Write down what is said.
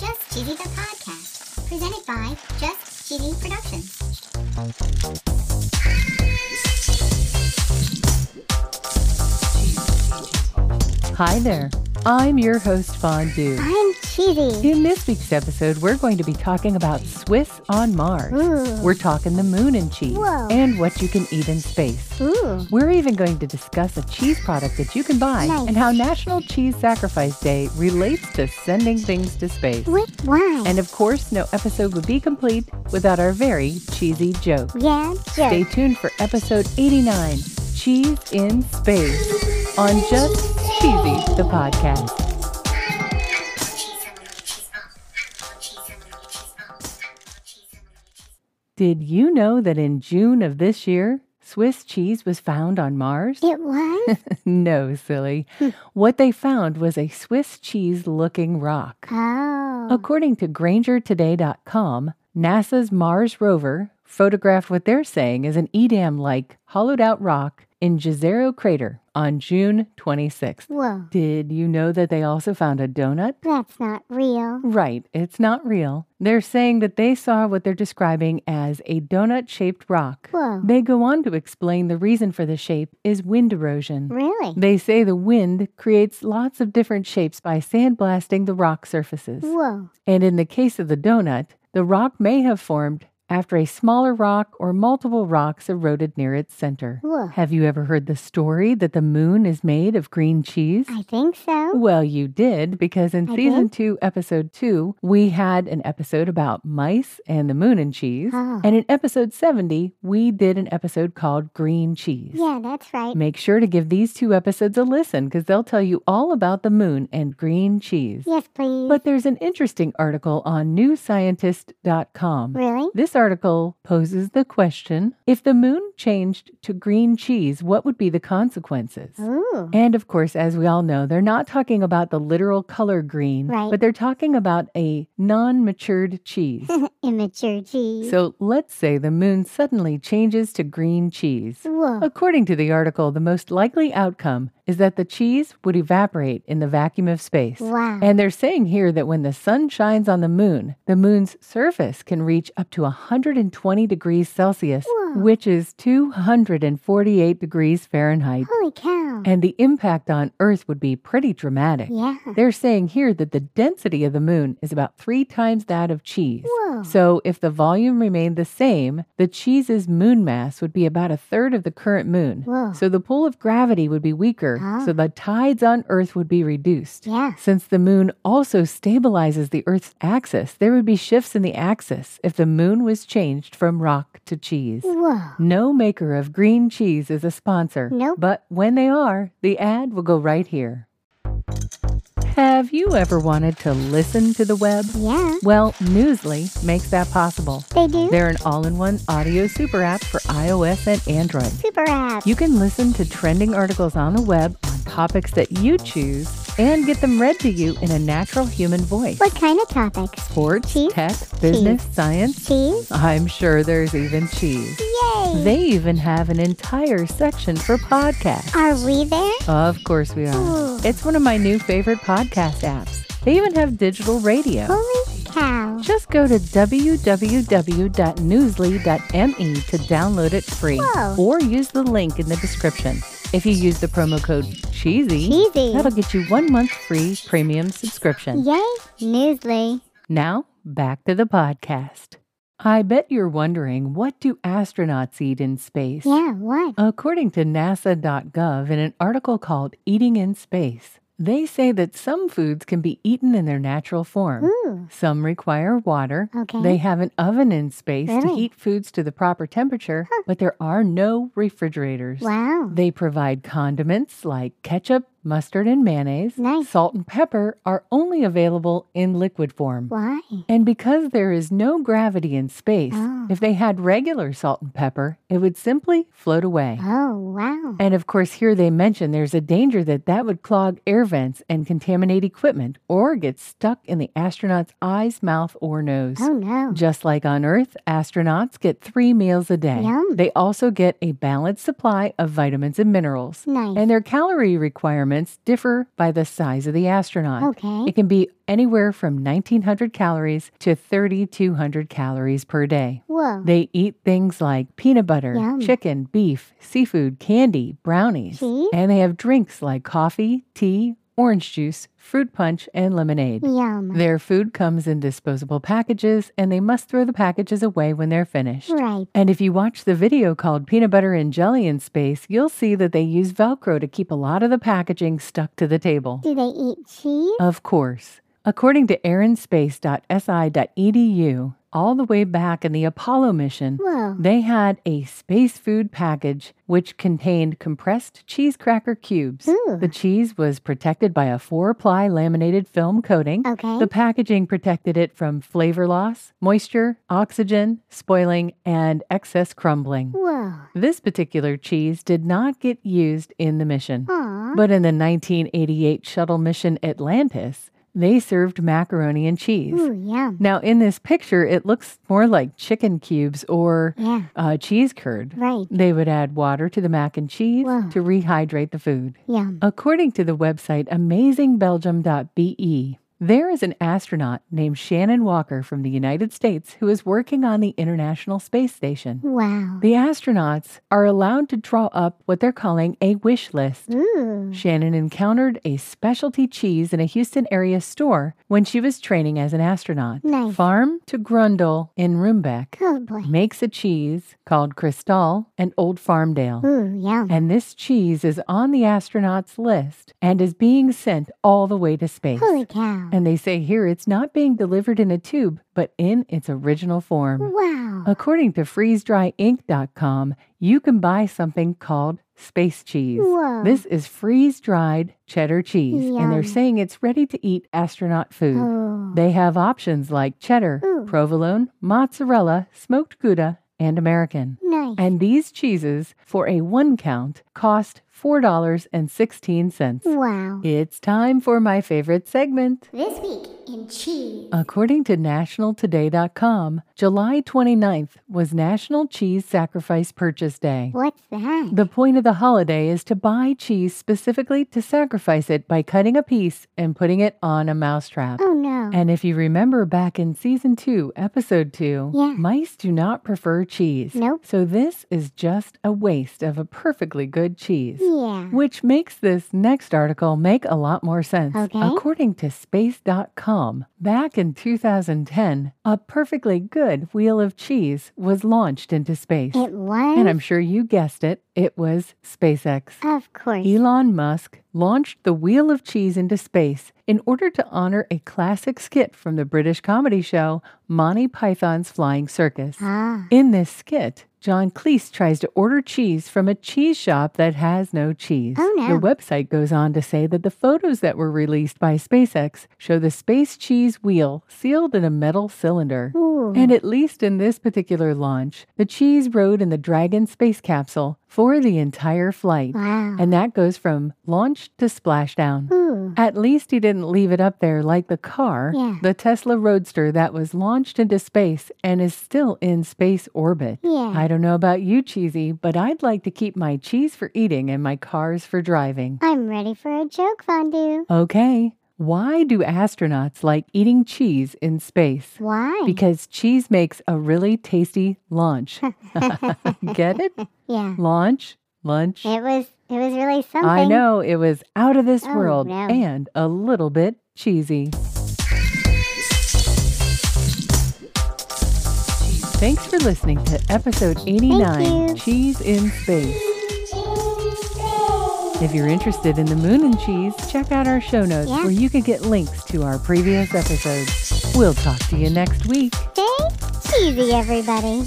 Just Cheesy the Podcast, presented by Just Cheesy Productions. Hi there. I'm your host, Fondue. I'm Cheesy. In this week's episode, we're going to be talking about Swiss on Mars. Ooh. We're talking the moon and cheese Whoa. and what you can eat in space. Ooh. We're even going to discuss a cheese product that you can buy Nice. and how National Cheese Sacrifice Day relates to sending things to space. With wine. And of course, no episode would be complete without our very cheesy joke. yeah, Stay tuned for episode 89 Cheese in Space on Just Cheesy, the podcast. Did you know that in June of this year, Swiss cheese was found on Mars? It was? no, silly. Hmm. what they found was a Swiss cheese looking rock. oh. According to GraingerToday.com, NASA's Mars rover photographed what they're saying is an Edam like hollowed out rock in Jezero crater on June 26th. Whoa. Did you know that they also found a donut? That's not real. Right, it's not real. They're saying that they saw what they're describing as a donut shaped rock. Whoa. They go on to explain the reason for the shape is wind erosion. Really? They say the wind creates lots of different shapes by sandblasting the rock surfaces. Whoa. And in the case of the donut, the rock may have formed after a smaller rock or multiple rocks eroded near its center. Whoa. Have you ever heard the story that the moon is made of green cheese? I think so. Well, you did, because in I season did? two, episode two, we had an episode about mice and the moon and cheese. Oh. And in episode 70, we did an episode called Green Cheese. Yeah, that's right. Make sure to give these two episodes a listen because they'll tell you all about the moon and green cheese. Yes, please. But there's an interesting article on newscientist.com. really? This article poses the question if the moon changed to green cheese, what would be the consequences? Ooh. And of course, as we all know, they're not talking about the literal color green, Right. but they're talking about a non matured cheese. Immature cheese. so let's say the moon suddenly changes to green cheese. Whoa. According to the article, the most likely outcome is that the cheese would evaporate in the vacuum of space. Wow. And they're saying here that when the sun shines on the moon, the moon's surface can reach up to 120 degrees Celsius, Whoa. Which is 248 degrees Fahrenheit. Holy cow. And the impact on Earth would be pretty dramatic. yeah. They're saying here that the density of the moon is about three times that of cheese. Whoa. So, if the volume remained the same, the cheese's moon mass would be about a third of the current moon. Whoa. So, the pull of gravity would be weaker, Ah. so the tides on Earth would be reduced. Yeah. Since the moon also stabilizes the Earth's axis, there would be shifts in the axis if the moon was changed from rock to cheese. Whoa. No maker of green cheese is a sponsor. Nope. But when they are, the ad will go right here. Have you ever wanted to listen to the web? Yeah. Well, Newsly makes that possible. They do. They're an all in one audio super app for iOS and Android. Super app. You can listen to trending articles on the web on topics that you choose and get them read to you in a natural human voice. What kind of topics? Sports, Cheese? tech, business, science. Cheese? I'm sure there's even cheese. Yay. They even have an entire section for podcasts. Are we there? Of course we are. Ooh. It's one of my new favorite podcast apps. They even have digital radio. Holy cow. Just go to www.newsly.me to download it free Whoa. or use the link in the description. If you use the promo code CHEESY, Cheesy. that'll get you one month free premium subscription. Yay. Newsly. Now, back to the podcast. I bet you're wondering what do astronauts eat in space? Yeah, what? According to NASA.gov, in an article called Eating in Space, they say that some foods can be eaten in their natural form. Ooh. Some require water. Okay. They have an oven in space to heat foods to the proper temperature, but there are no refrigerators. Wow. They provide condiments like ketchup, mustard, and mayonnaise. Nice. Salt and pepper are only available in liquid form. Why? And because there is no gravity in space, Oh. if they had regular salt and pepper, it would simply float away. Oh, wow. And of course, here they mention there's a danger that that would clog air vents and contaminate equipment or get stuck in the astronaut's eyes, mouth, or nose. Oh, no. Just like on Earth, astronauts get three meals a day. Yum. They also get a balanced supply of vitamins and minerals. Nice. And their calorie requirement components differ by the size of the astronaut. Okay. It can be anywhere from 1900 calories to 3200 calories per day. Whoa. They eat things like peanut butter, Yum. chicken, beef, seafood, candy, brownies, Cheese? and they have drinks like coffee, tea, orange juice, fruit punch, and lemonade. Yum. Their food comes in disposable packages, and they must throw the packages away when they're finished. Right. And if you watch the video called Peanut Butter and Jelly in Space, you'll see that they use Velcro to keep a lot of the packaging stuck to the table. Do they eat cheese? Of course. According to airandspace.si.edu, all the way back in the Apollo mission, Whoa. they had a space food package which contained compressed cheese cracker cubes. Ooh. The cheese was protected by a four ply laminated film coating. Okay. The packaging protected it from flavor loss, moisture, oxygen, spoiling, and excess crumbling. Whoa. This particular cheese did not get used in the mission. Aw. But in the 1988 shuttle mission Atlantis, they served macaroni and cheese. Ooh, yum. Now, in this picture, it looks more like chicken cubes or Yeah. uh, cheese curd. Right. They would add water to the mac and cheese Whoa. to rehydrate the food. Yum. According to the website amazingbelgium.be, there is an astronaut named Shannon Walker from the United States who is working on the International Space Station. Wow. The astronauts are allowed to draw up what they're calling a wish list. Ooh. Shannon encountered a specialty cheese in a Houston area store when she was training as an astronaut. Nice. Farm to Grundle in Rumbeck Oh boy. makes a cheese called Cristal and Old Farmdale. Ooh, yum. And this cheese is on the astronauts list and is being sent all the way to space. Holy cow. Mm. And they say here it's not being delivered in a tube, but in its original form. Wow. According to freezedryinc.com, you can buy something called space cheese. Whoa. This is freeze dried cheddar cheese, and they're saying it's ready to eat astronaut food. Oh. They have options like cheddar, Ooh. provolone, mozzarella, smoked Gouda, and American. Nice. And these cheeses, for a one count, cost $4.16. wow. It's time for my favorite segment. This week in cheese. According to nationaltoday.com, July 29th was National Cheese Sacrifice Purchase Day. What's that? The point of the holiday is to buy cheese specifically to sacrifice it by cutting a piece and putting it on a mousetrap. oh no. And if you remember back in season 2, episode 2, Yeah. mice do not prefer cheese. Nope. So this is just a waste of a perfectly good cheese. Yeah. Which makes this next article make a lot more sense. Okay. According to space.com, back in 2010, a perfectly good wheel of cheese was launched into space. It was. and I'm sure you guessed it, it was SpaceX. Of course. Elon Musk launched the Wheel of Cheese into space in order to honor a classic skit from the British comedy show Monty Python's Flying Circus. ah. In this skit, John Cleese tries to order cheese from a cheese shop that has no cheese. Oh, no. The website goes on to say that the photos that were released by SpaceX show the space cheese wheel sealed in a metal cylinder. Ooh. And at least in this particular launch, the cheese rode in the Dragon space capsule for the entire flight. wow. And that goes from launch to splashdown. Ooh. At least he didn't leave it up there like the car, Yeah. the Tesla Roadster that was launched into space and is still in space orbit. Yeah. I don't know about you, Cheesy, but I'd like to keep my cheese for eating and my cars for driving. I'm ready for a joke fondue. Okay, why do astronauts like eating cheese in space? Why? Because cheese makes a really tasty lunch. Get it? yeah. Launch, lunch. It was it was really something. I know it was out of this Oh, world no. and a little bit cheesy. Thanks for listening to episode 89. Cheese in Space. If you're interested in the moon and cheese, check out our show notes Yeah. where you can get links to our previous episodes. We'll talk to you next week. Stay cheesy, everybody.